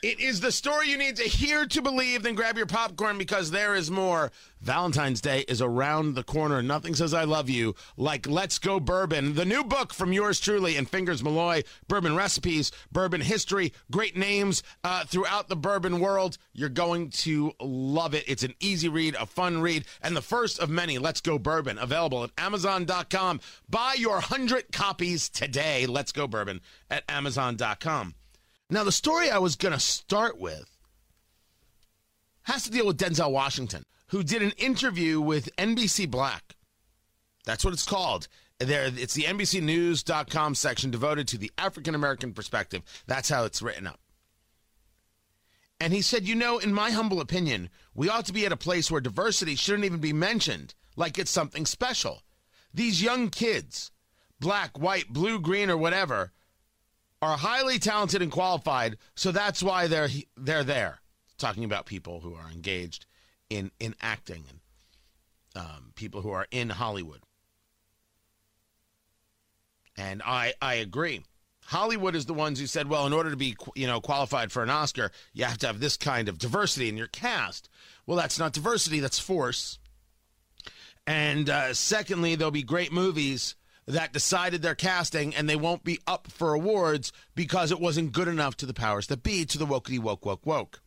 It is the story you need to hear to believe. Then grab your popcorn because there is more. Valentine's Day is around the corner. Nothing says I love you like Let's Go Bourbon, the new book from yours truly and Fingers Malloy. Bourbon recipes, bourbon history, great names uh, throughout the bourbon world. You're going to love it. It's an easy read, a fun read, and the first of many. Let's Go Bourbon available at Amazon.com. Buy your hundred copies today. Let's Go Bourbon at Amazon.com. Now, the story I was going to start with has to deal with Denzel Washington, who did an interview with NBC Black. That's what it's called. There, it's the NBCNews.com section devoted to the African American perspective. That's how it's written up. And he said, You know, in my humble opinion, we ought to be at a place where diversity shouldn't even be mentioned, like it's something special. These young kids, black, white, blue, green, or whatever, are highly talented and qualified, so that's why they're they're there. Talking about people who are engaged in in acting and um, people who are in Hollywood, and I I agree. Hollywood is the ones who said, well, in order to be you know qualified for an Oscar, you have to have this kind of diversity in your cast. Well, that's not diversity; that's force. And uh, secondly, there'll be great movies that decided their casting and they won't be up for awards because it wasn't good enough to the powers that be, to the wokey woke woke woke.